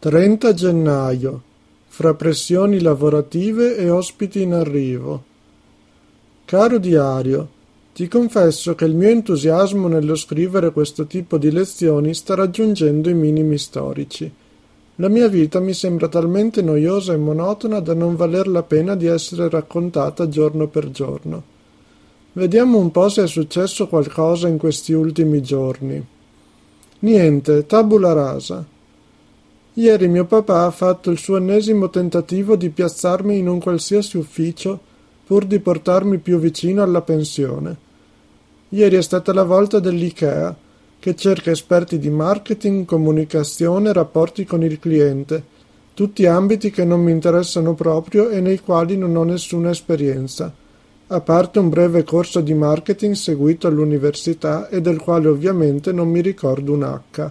Trenta gennaio. Fra pressioni lavorative e ospiti in arrivo. Caro diario, ti confesso che il mio entusiasmo nello scrivere questo tipo di lezioni sta raggiungendo i minimi storici. La mia vita mi sembra talmente noiosa e monotona da non valer la pena di essere raccontata giorno per giorno. Vediamo un po' se è successo qualcosa in questi ultimi giorni. Niente, tabula rasa. Ieri mio papà ha fatto il suo ennesimo tentativo di piazzarmi in un qualsiasi ufficio pur di portarmi più vicino alla pensione. Ieri è stata la volta dell'IKEA, che cerca esperti di marketing, comunicazione, rapporti con il cliente, tutti ambiti che non mi interessano proprio e nei quali non ho nessuna esperienza, a parte un breve corso di marketing seguito all'università e del quale ovviamente non mi ricordo un H.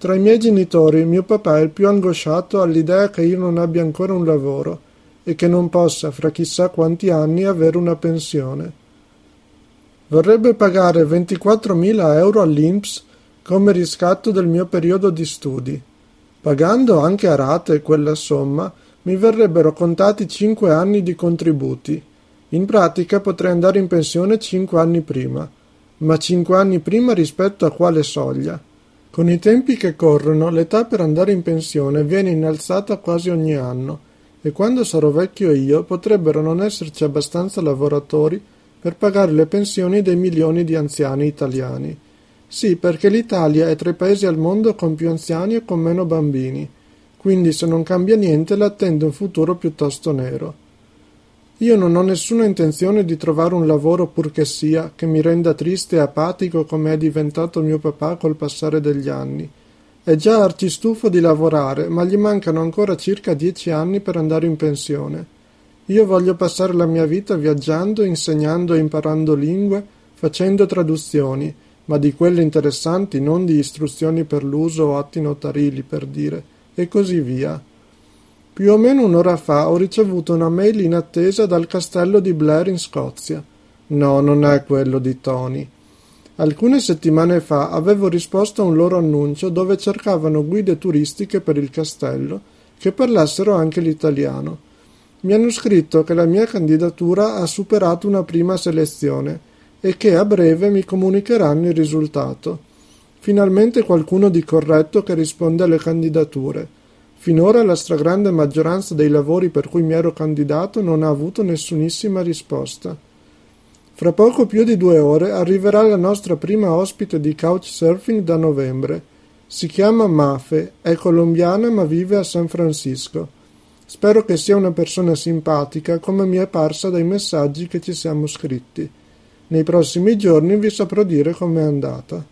Tra i miei genitori mio papà è il più angosciato all'idea che io non abbia ancora un lavoro e che non possa, fra chissà quanti anni, avere una pensione. Vorrebbe pagare 24.000 euro all'INPS come riscatto del mio periodo di studi. Pagando anche a rate quella somma, mi verrebbero contati cinque anni di contributi. In pratica potrei andare in pensione cinque anni prima. Ma cinque anni prima rispetto a quale soglia? Con i tempi che corrono, l'età per andare in pensione viene innalzata quasi ogni anno e quando sarò vecchio io potrebbero non esserci abbastanza lavoratori per pagare le pensioni dei milioni di anziani italiani. Sì, perché l'Italia è tra i paesi al mondo con più anziani e con meno bambini, quindi se non cambia niente l'attende un futuro piuttosto nero. Io non ho nessuna intenzione di trovare un lavoro purché sia che mi renda triste e apatico come è diventato mio papà col passare degli anni. È già arcistufo di lavorare, ma gli mancano ancora circa dieci anni per andare in pensione. Io voglio passare la mia vita viaggiando, insegnando e imparando lingue, facendo traduzioni, ma di quelle interessanti, non di istruzioni per l'uso o atti notarili, per dire, e così via. Più o meno un'ora fa ho ricevuto una mail in attesa dal castello di Blair in Scozia. No, non è quello di Tony. Alcune settimane fa avevo risposto a un loro annuncio dove cercavano guide turistiche per il castello che parlassero anche l'italiano. Mi hanno scritto che la mia candidatura ha superato una prima selezione e che a breve mi comunicheranno il risultato. Finalmente qualcuno di corretto che risponde alle candidature. Finora la stragrande maggioranza dei lavori per cui mi ero candidato non ha avuto nessunissima risposta. Fra poco più di due ore arriverà la nostra prima ospite di couchsurfing da novembre. Si chiama Mafe, è colombiana ma vive a San Francisco. Spero che sia una persona simpatica come mi è parsa dai messaggi che ci siamo scritti. Nei prossimi giorni vi saprò dire com'è andata.